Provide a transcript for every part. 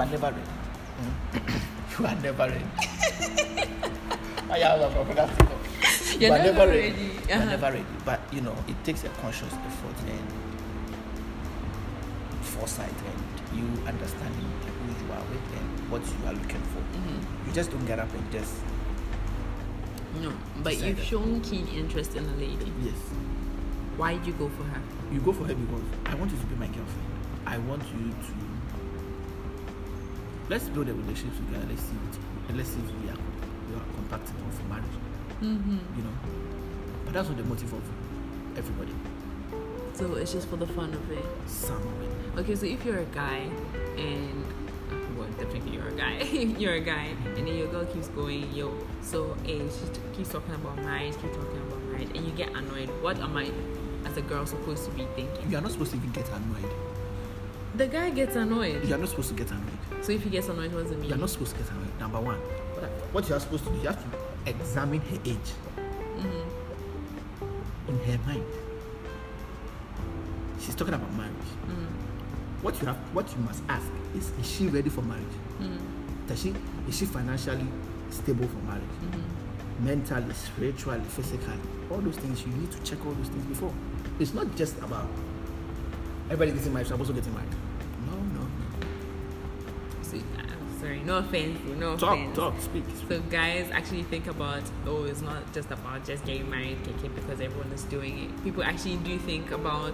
are never ready. You are never ready. I am a productive. You're you are never never ready. ready. You Uh-huh. are never ready. But you know, it takes a conscious effort and foresight and you understanding who you are with and what you are looking for. Mm-hmm. You just don't get up and just No, but Say you've that. shown keen interest in a lady. yes. Why did you go for her? You go for her because I want you to be my girlfriend. I want you to let's build a relationship together. Let's see it. and Let's see if we are we are compatible for marriage. Mm-hmm. You know, but that's not the motive of everybody. So it's just for the fun of it. Some of it. Okay, so if you're a guy and well, definitely you're a guy. you're a guy, and then your girl keeps going, yo. So, hey, she keeps talking about marriage, keep talking about marriage, and you get annoyed. What am I, as a girl, supposed to be thinking? You are not supposed to even get annoyed. The guy gets annoyed. You are not supposed to get annoyed. So if he gets annoyed, what does it mean? You are not supposed to get annoyed. Number one, what, you are supposed to do, you have to examine her age Mm-hmm. in her mind. She's talking about marriage. Mm-hmm. What you have, what you must ask is: Is she ready for marriage? Mm-hmm. Does she is she financially stable for marriage? Mm-hmm. Mentally, spiritually, physically, all those things you need to check all those things before. It's not just about everybody getting married. So I'm also getting married. Sorry, no offense, no Talk, offense. talk, speak. speak. So guys actually think about oh it's not just about just getting married KK because everyone is doing it. People actually do think about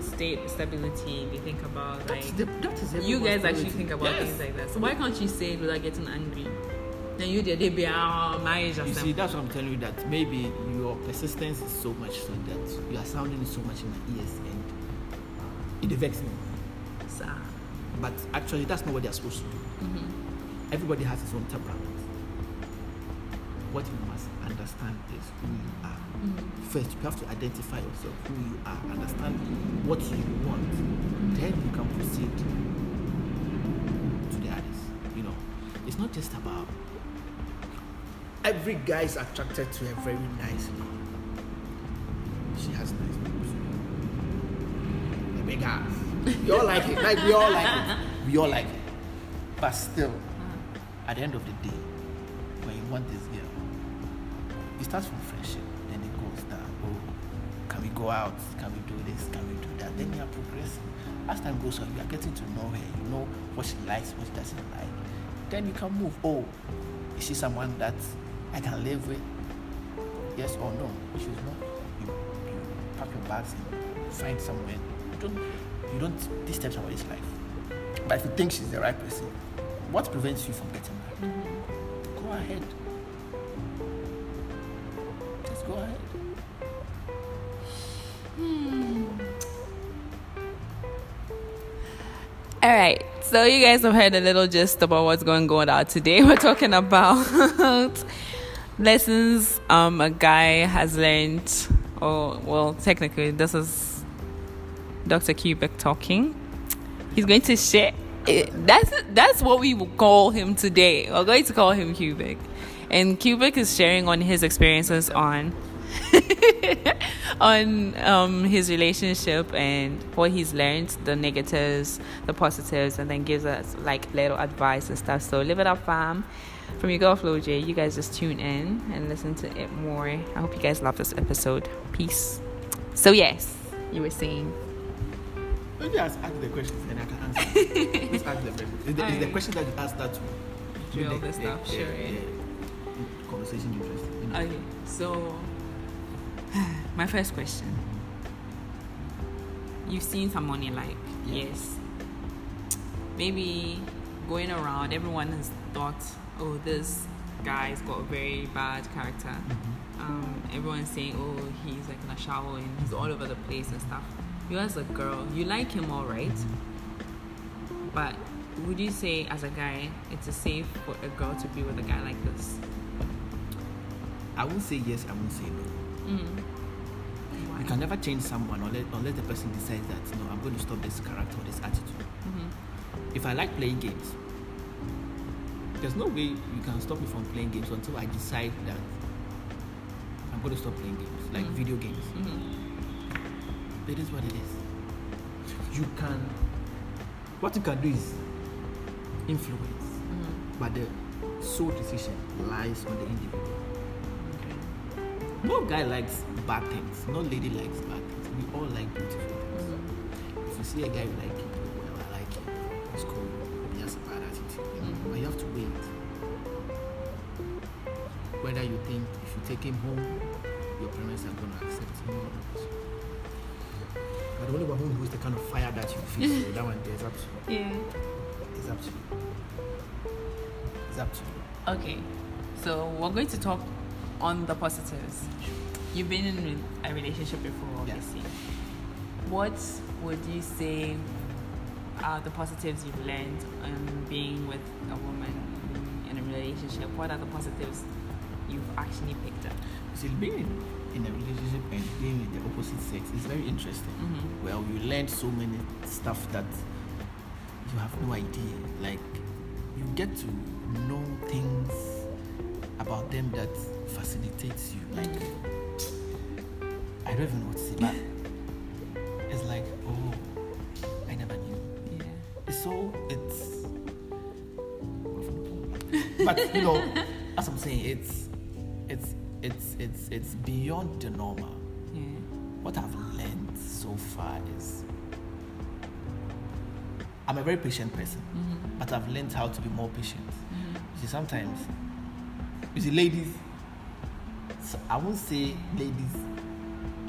state stability. They think about like the, that is you guys actually think about Yes. things like that. So why can't you say it without getting angry? Then you did they be our marriage or You see, that's what I'm telling you. That maybe your persistence is so much so that you are sounding so much in my ears, and it vexes me. But actually, that's not what they're supposed to do. mhm. Everybody has his own temperament. What you must understand is who you are. Mhm. First, you have to identify yourself, who you are, understand what you want. Then you can proceed to the others. You know, it's not just about every guy is attracted to a very nice lady. She has nice boobs. A big ass. We all like it. Like we all like it. We all like it. But still, at the end of the day, when you want this girl, it starts from friendship, then it goes down. Oh, can we go out? Can we do this? Can we do that? Then you are progressing. As time goes on, you are getting to know her. You know what she likes, what she doesn't like. Then you can move. Oh, is she someone that I can live with? Yes or no? She's not, you, you pack your bags and find somewhere. Don't, you don't. About this life. But if you think she's the right person, what prevents you from getting married? Go ahead. Just go ahead. All right. So you guys have heard a little gist about what's going on out today. We're talking about lessons um a guy has learned or well technically this is Dr. Cubic talking. He's going to share that's that's what we will call him today. We're going to call him Cubic. And Cubic is sharing on his experiences on on um, his relationship and what he's learned, the negatives, the positives, and then gives us like little advice and stuff. So live it up, fam. From your girl Flo J, you guys just tune in and listen to it more. I hope you guys love this episode. Peace. So yes, you were saying. Maybe ask, ask the questions and I can answer. Let's ask the question. Is the, is the question that you asked that to Drill make the stuff, sure, yeah. conversation interesting. You know? Okay, so my first question. You've seen someone you like, Yeah. yes. Maybe going around, everyone has thought, oh, this guy's got a very bad character. Mm-hmm. Um, everyone's saying, oh, he's like in a shower and he's all over the place and stuff. You as a girl, you like him all right, but would you say as a guy, it's a safe for a girl to be with a guy like this? I won't say yes, I won't say no. Mm. You can never change someone unless, unless the person decides that, no, I'm going to stop this character or this attitude. Mhm. If I like playing games, there's no way you can stop me from playing games until I decide that I'm going to stop playing games, like Mm. video games. Mhm. It is what it is. You can, what you can do is influence, mm-hmm. but the sole decision lies on the individual. No guy likes bad things. No lady likes bad things. We all like beautiful things. Mm-hmm. If you see a guy you like it, well, I like it. It's cool. He has a bad attitude. You know? But you have to wait. Whether you think if you take him home, your parents are going to accept him or not. But the only one who knows the kind of fire that you feel, so that one is up to you. Yeah. It's up to you. It's up to you. Okay, so we're going to talk on the positives. You've been in a relationship before, obviously. What would you say are the positives you've learned um, being with a woman in a relationship? What are the positives you've actually picked up? See, being in a relationship and being with the opposite sex is very interesting. Mhm. Well, you learn so many stuff that you have no idea. Like, you get to know things about them that facilitates you. Like, I don't even know what to say, but it's like, oh, I never knew. Yeah. It's so it's but you know as i'm saying it's it's it's it's beyond the normal Yeah. what i've learned so far is i'm a very patient person Mhm. but i've learned how to be more patient Mhm. you see sometimes you see ladies so i won't say ladies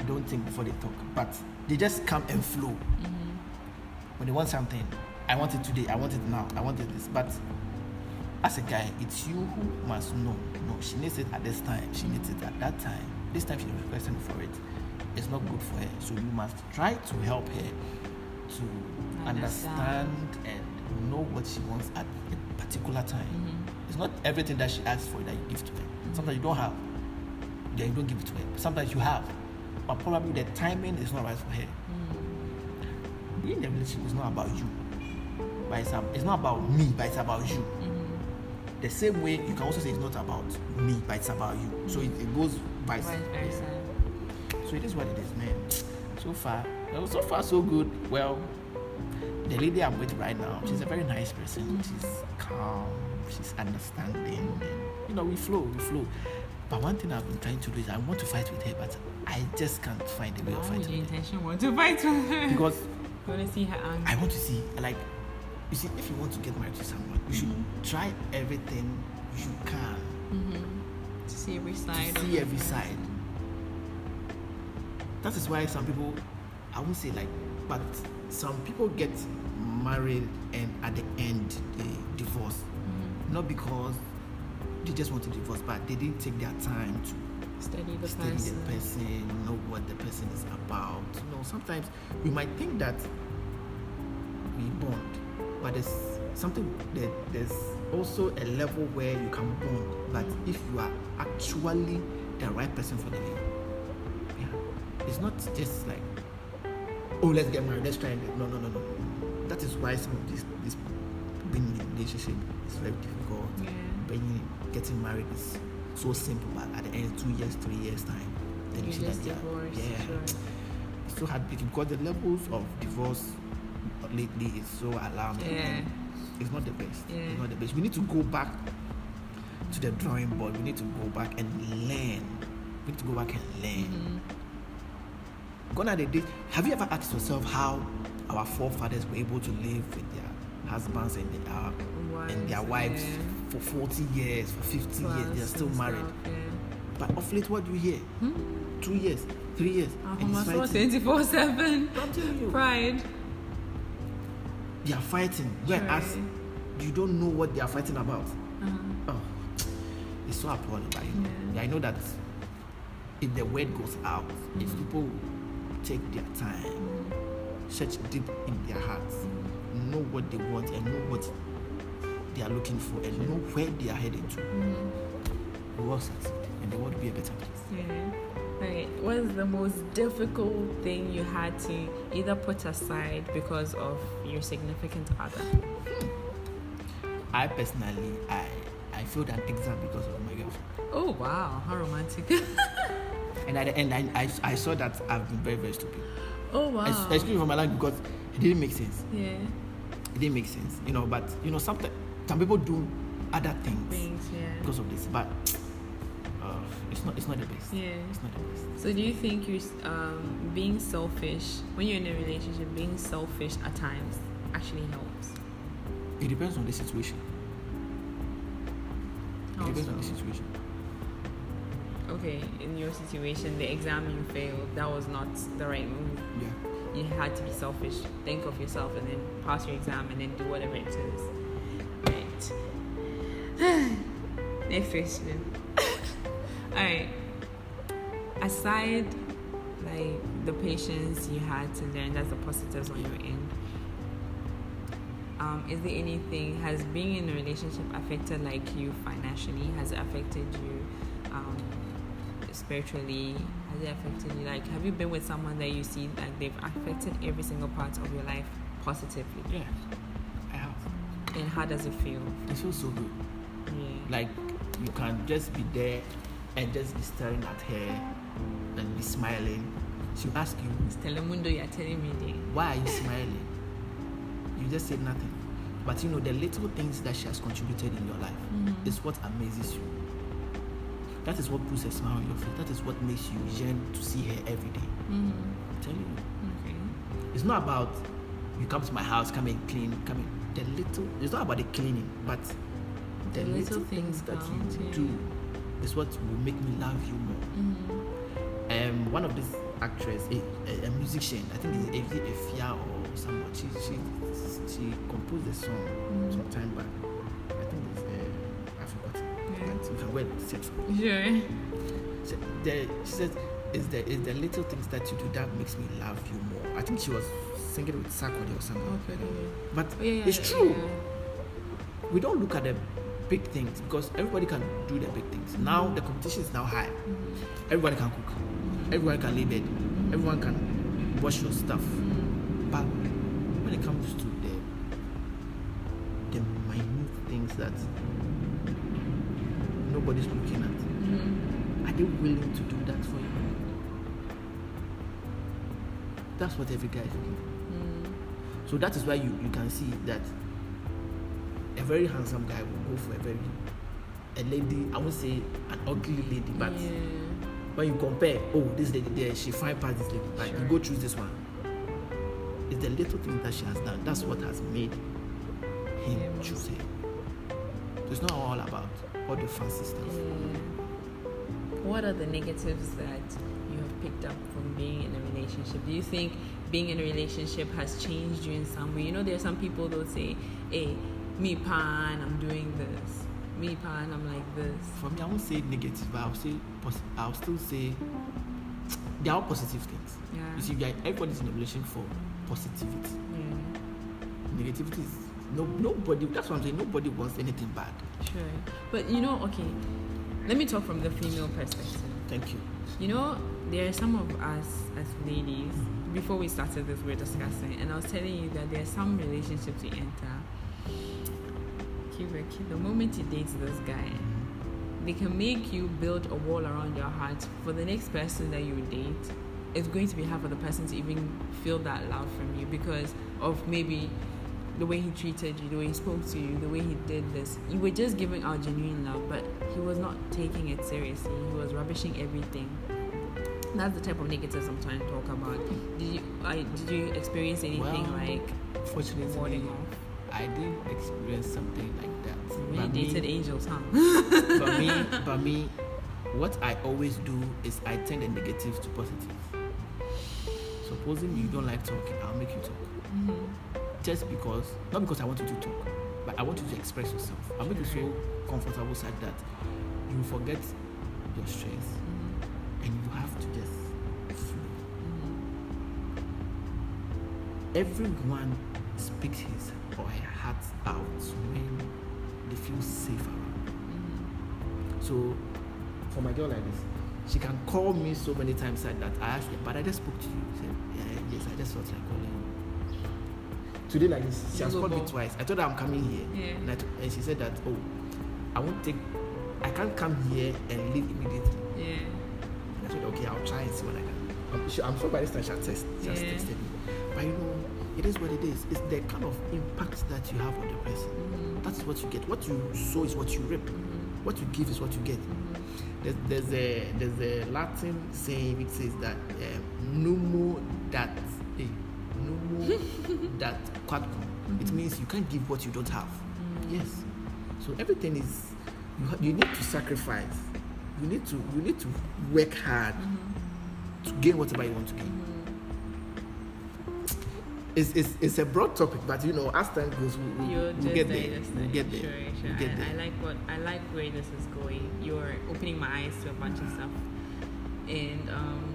don't think before they talk but they just come and flow Mhm. when they want something, I want it today, I want it now, I want it this. But as a guy, it's you who must know. No, she needs it at this time, she needs it at that time. This time she's requesting for it. It's not good for her. So you must try to help her to Understand. understand and know what she wants at a particular time. Mhm. It's not everything that she asks for that you give to her. Sometimes you don't have, then you don't give it to her. Sometimes you have, but probably the timing is not right for her Mhm. being in a relationship is not about you, but it's, it's not about me, but it's about you. Mhm. The same way you can also say it's not about me, but it's about you. So it, it goes vice versa. So it is what it is, man. So far, so far so good. Well, the lady I'm with right now, she's a very nice person. She's calm, she's understanding, and you know we flow, we flow. But one thing I've been trying to do is I want to fight with her, but I just can't find a way of Why would fighting you with intention want to fight with her? because I want to see her angry. I want to see, like, you see, if you want to get married to someone, you should try everything you can Mm-hmm. To see every side. to see every side. That is why some people, I won't say like, but some people get married and at the end they divorce. Mhm. Not because they just want to divorce, but they didn't take their time to Study the study person. the person, know what the person is about. You know, sometimes we might think that we bond, but there's something that there's also a level where you can bond. But if you are actually the right person for the lady, yeah, it's not just like, oh, let's get married, let's try and no, no, no, no. That is why some of these these being in relationship is very difficult Yeah. being getting married is so simple, but at the end, two years, three years time, then You see that yeah, yeah, Sure. it's so heartbreaking because the levels of divorce lately is so alarming. Yeah. It's not the best. Yeah. It's not the best. We need to go back to the drawing board. We need to go back and learn. We need to go back and learn. Mhm. Gone are the days. Have you ever asked yourself how our forefathers were able to live with their husbands and their, and their wives yeah. for 40 years, for 50 years? They're still married. stuff. But of late, what do you hear? Hmm? Two years, three years. and it's 24 7. I'm telling you, Pride. They are fighting. Whereas Sure. you don't know what they are fighting about. Uh-huh. Oh, it's so appalling. You know, Yeah. I know that if the word goes out, if Mhm. people take their time, search deep in their hearts, know what they want and know what they are looking for and know where they are heading to, Mhm. we will succeed and the world will be a better place. Yeah. Right. What is the most difficult thing you had to either put aside because of your significant other? I personally, I I failed an exam because of my girlfriend. Oh wow, how romantic! And at the end, I, I, I saw that I've been very, very stupid. oh wow. Es- Especially for my life because it didn't make sense. yeah. It didn't make sense, you know. But you know, sometimes some people do other things Things, yeah. because of this, but it's not it's not the best. Yeah. It's not the best. So do you think you're um, being selfish when you're in a relationship? Being selfish at times actually helps. It depends on the situation. It depends on the situation. Okay, in your situation, the exam you failed, that was not the right move. Yeah. You had to be selfish. Think of yourself and then pass your exam and then do whatever it is. Right. Next question. Alright. Aside like the patience you had to learn, that's the positives on your end. Um, is there anything has being in a relationship affected like you financially? Has it affected you um, spiritually? Has it affected you? Like, have you been with someone that you see like they've affected every single part of your life positively? Yeah. I have. And how does it feel? It feels so good. Yeah. Like you can just be there and just be staring at her and be smiling. She'll ask you, It's Telemundo, you're telling me why are you smiling? You just said nothing. But you know, the little things that she has contributed in your life Mhm. is what amazes you. That is what puts a smile on your face. That is what makes you yearn to see her every day. Mm-hmm. I'm telling you. Okay. It's not about you come to my house, come and clean, come in. The little, it's not about the cleaning, but the, The little, little things, things that you do is what will make me love you more. Mm-hmm. um, one of these actress, a, a, a musician, I think it's Evi Efia or someone. She she she composed a song Mhm. some time back. I think it's uh, I forgot. Yeah. But you can well say it. Sure. She, the, she said, "Is the is the little things that you do that makes me love you more." I think she was singing with Sarkodie or something. Okay. But Oh, yeah, yeah, it's yeah, true. yeah. We don't look at the big things because everybody can do the big things. Now the competition is now high. Everybody can cook. Everyone can lay bed. Everyone can wash your stuff. But when it comes to the the minute things that nobody's looking at, Mhm. are they willing to do that for you? That's what every guy is looking for. Mhm. So that is why you, you can see that a very handsome guy will go for a very a lady, I won't say an ugly lady, but yeah. when you compare, oh, this lady there, she fine past this lady, like Sure. you go choose this one. It's the little things that she has done. That's what has made him Yeah, choose her. So it's not all about all the fancy stuff. What are the negatives that you have picked up from being in a relationship? Do you think being in a relationship has changed you in some way? You know, there are some people that say, hey, me pan, I'm doing this. Me pan, I'm like this. For me, I won't say negative, but I'll say pos- I'll still say there are positive things. Yeah. You see, we are- everybody's in a relation for positivity. Yeah. Negativity is no nobody. That's what I'm saying. Nobody wants anything bad. Sure. But you know, okay, let me talk from the female perspective. Thank you. You know, there are some of us as ladies, before we started this, we were discussing, and I was telling you that there are some relationships you enter. The moment you date this guy, they can make you build a wall around your heart for the next person that you date. It's going to be hard for the person to even feel that love from you because of maybe the way he treated you, the way he spoke to you, the way he did this. You were just giving out genuine love, but he was not taking it seriously. He was rubbishing everything. That's the type of negatives I'm trying to talk about. Did you I, did you experience anything Well, like Fortunately? I didn't experience something like that. You really But me- dated angels, huh? but me, but me, what I always do is I turn the negatives to positive. Supposing you don't like talking, I'll make you talk. Mm-hmm. Just because, not because I want you to talk, but I want you to express yourself. I'll make you so comfortable such that you forget your stress Mm-hmm. and you have to just flow. Mm-hmm. Everyone speaks his or her heart out when they feel safe around. So, for my girl like this, she can call me so many times like that. I asked her, but I just spoke to you. She said, yeah, yes, I just felt like calling you. Today, like this, she You has called me twice. I told her I'm coming here. Yeah. And, I t- and she said that, oh, I won't take, I can't come here and leave immediately. Yeah. And I said, okay, I'll try and see what I can. I'm sure, I'm sure by this time she'll test. She has Yeah. texted me. But you know, it is what it is. It's the kind of impact that you have on the person. Mm-hmm. That's what you get. What you sow is what you reap. What you give is what you get. There's, there's a there's a Latin saying which says that um, numo dat eh, numo dat quadcum. It means you can't give what you don't have. Yes. So everything is you, ha- you need to sacrifice. You need to you need to work hard to gain whatever you want to gain. It's, it's, it's a broad topic, but you know, as time goes, we, we, we'll get there. digest We'll get there. Sure, sure. We'll get I, I like what I like where this is going. You're opening my eyes to a bunch of stuff. And um,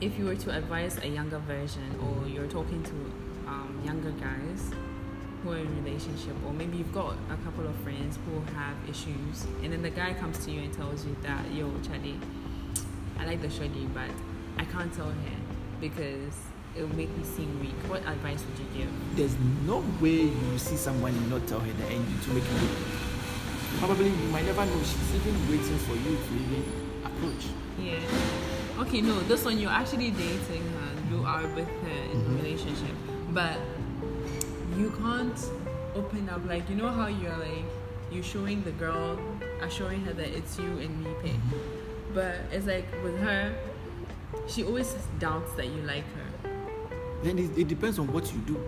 if you were to advise a younger version, or you're talking to um, younger guys who are in relationship, or maybe you've got a couple of friends who have issues, and then the guy comes to you and tells you that, yo, Charlie, I like the shorty, but I can't tell her because it will make me seem weak. What advice would you give? There's no way you will see someone and not tell her the end to make you look. Probably you might never know. She's even waiting for you to even approach. Yeah. Okay, no, this one you're actually dating her. You are with her in a mm-hmm. relationship, but you can't open up. Like you know how you're like you're showing the girl, assuring her that it's you and me pay. Mm-hmm. But it's like with her, she always doubts that you like her. Then it, it depends on what you do.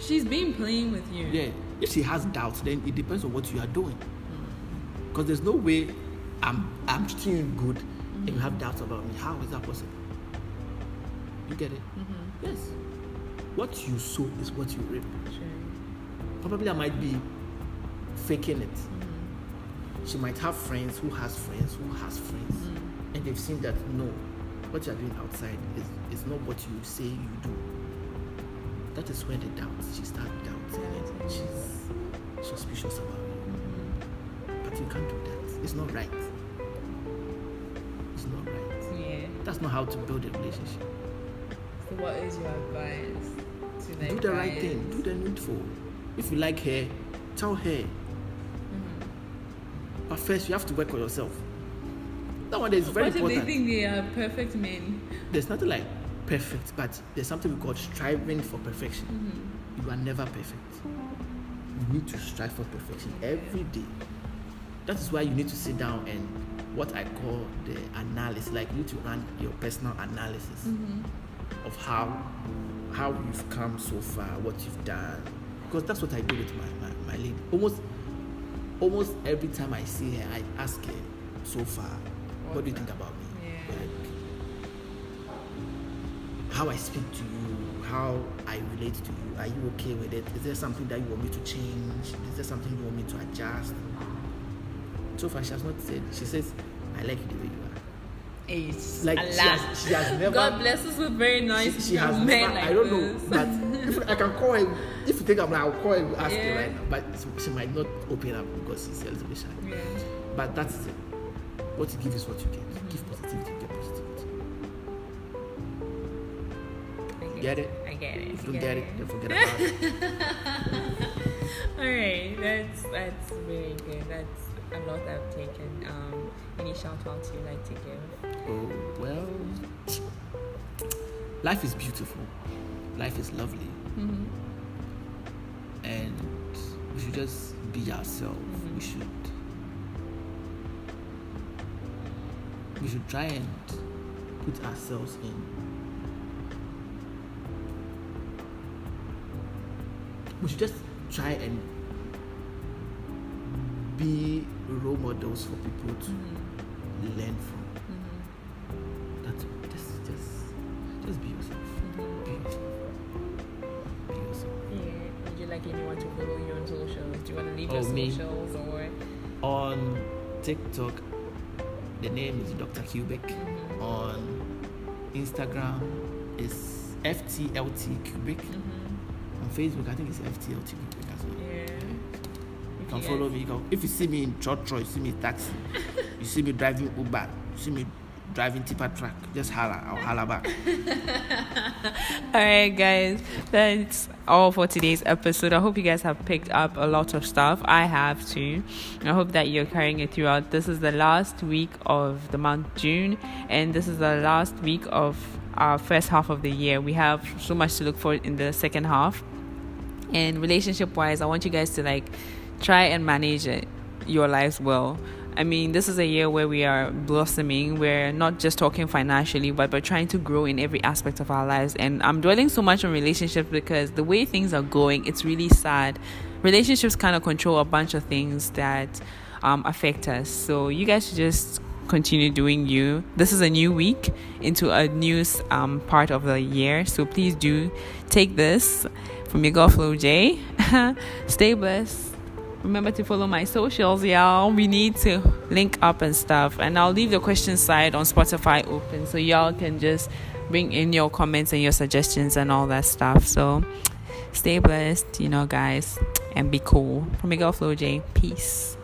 She's been playing with you. Yeah. If she has doubts, then it depends on what you are doing. Mm. Because there's no way I'm I'm treating you good and you have doubts about me. How is that possible? You get it? Mm-hmm. Yes. What you sow is what you reap. Sure. Probably I might be faking it. Mm-hmm. She might have friends who has friends who has friends. Mm. And they've seen that no, what you're doing outside is, is not what you say you do. That is where the doubts, she starts doubting and she's suspicious about you. But you can't do that. It's not right. It's not right. Yeah. That's not how to build a relationship. So what is your advice to like do the right thing. Do the needful. If you like her, tell her. Mm-hmm. But first, you have to work on yourself. That one is very what if they think they are perfect men? There's nothing like perfect, but there's something we call striving for perfection. Mm-hmm. You are never perfect. You need to strive for perfection every day. That is why you need to sit down and what I call the analysis. Like you need to run your personal analysis mm-hmm. of how how you've come so far, what you've done. Because that's what I do with my, my, my lady. Almost almost every time I see her, I ask her so far, what do you think about me? Yeah. Like how I speak to you, how I relate to you. Are you okay with it? Is there something that you want me to change? Is there something you want me to adjust? So far, she has not said. She says, "I like you the way you are." It's Like she has, she has never. God bless us with very nice she, she has men never. like I don't this. know, but if I can call her. If you think I'm like, I'll call her and ask Yeah. her right now. But she- she might not open up because she's a little bit shy. Yeah. But that's it. What you give is what you get. Give positivity, get positivity. I Get it? I get it. If you don't get it, then forget about it. All right, that's that's very good. That's a lot I've taken. Um, any shout outs you like to give? Oh, well, life is beautiful. Life is lovely. Mm-hmm. And we should just be ourselves. We should. We should try and put ourselves in. We should just try and be role models for people to mm-hmm. learn from. Mm-hmm. That's just just just be yourself. Mm-hmm. Be yourself. Be yourself. Yeah. Would you like anyone to follow you on socials? Do you want to leave Oh, your me? socials or? On TikTok, the name is Dr. Cubic. On Instagram, is FTLT Cubic. On Facebook, I think it's FTLT Cubic as well. Yeah. You can follow me. You can, if you see me in church, or you see me in taxi, you see me driving Uber, you see me driving tipper truck, just holla. I'll holla back. All right, guys, that's all for today's episode. I hope you guys have picked up a lot of stuff. I have too. I hope that you're carrying it throughout. This is the last week of the month June, and this is the last week of our first half of the year. We have so much to look for in the second half. And relationship wise, I want you guys to like try and manage it, your lives well. I mean, this is a year where we are blossoming. We're not just talking financially, but we're trying to grow in every aspect of our lives. And I'm dwelling so much on relationships because the way things are going, it's really sad. Relationships kind of control a bunch of things that um, affect us. So you guys should just continue doing you. This is a new week into a new um, part of the year. So please do take this from your girl Flo J. Stay blessed remember to follow my socials y'all. We need to link up and stuff. And i'll leave the question side on spotify open so y'all can just bring in your comments and your suggestions and all that stuff. So stay blessed you know guys and be cool. From miguel flo j. Peace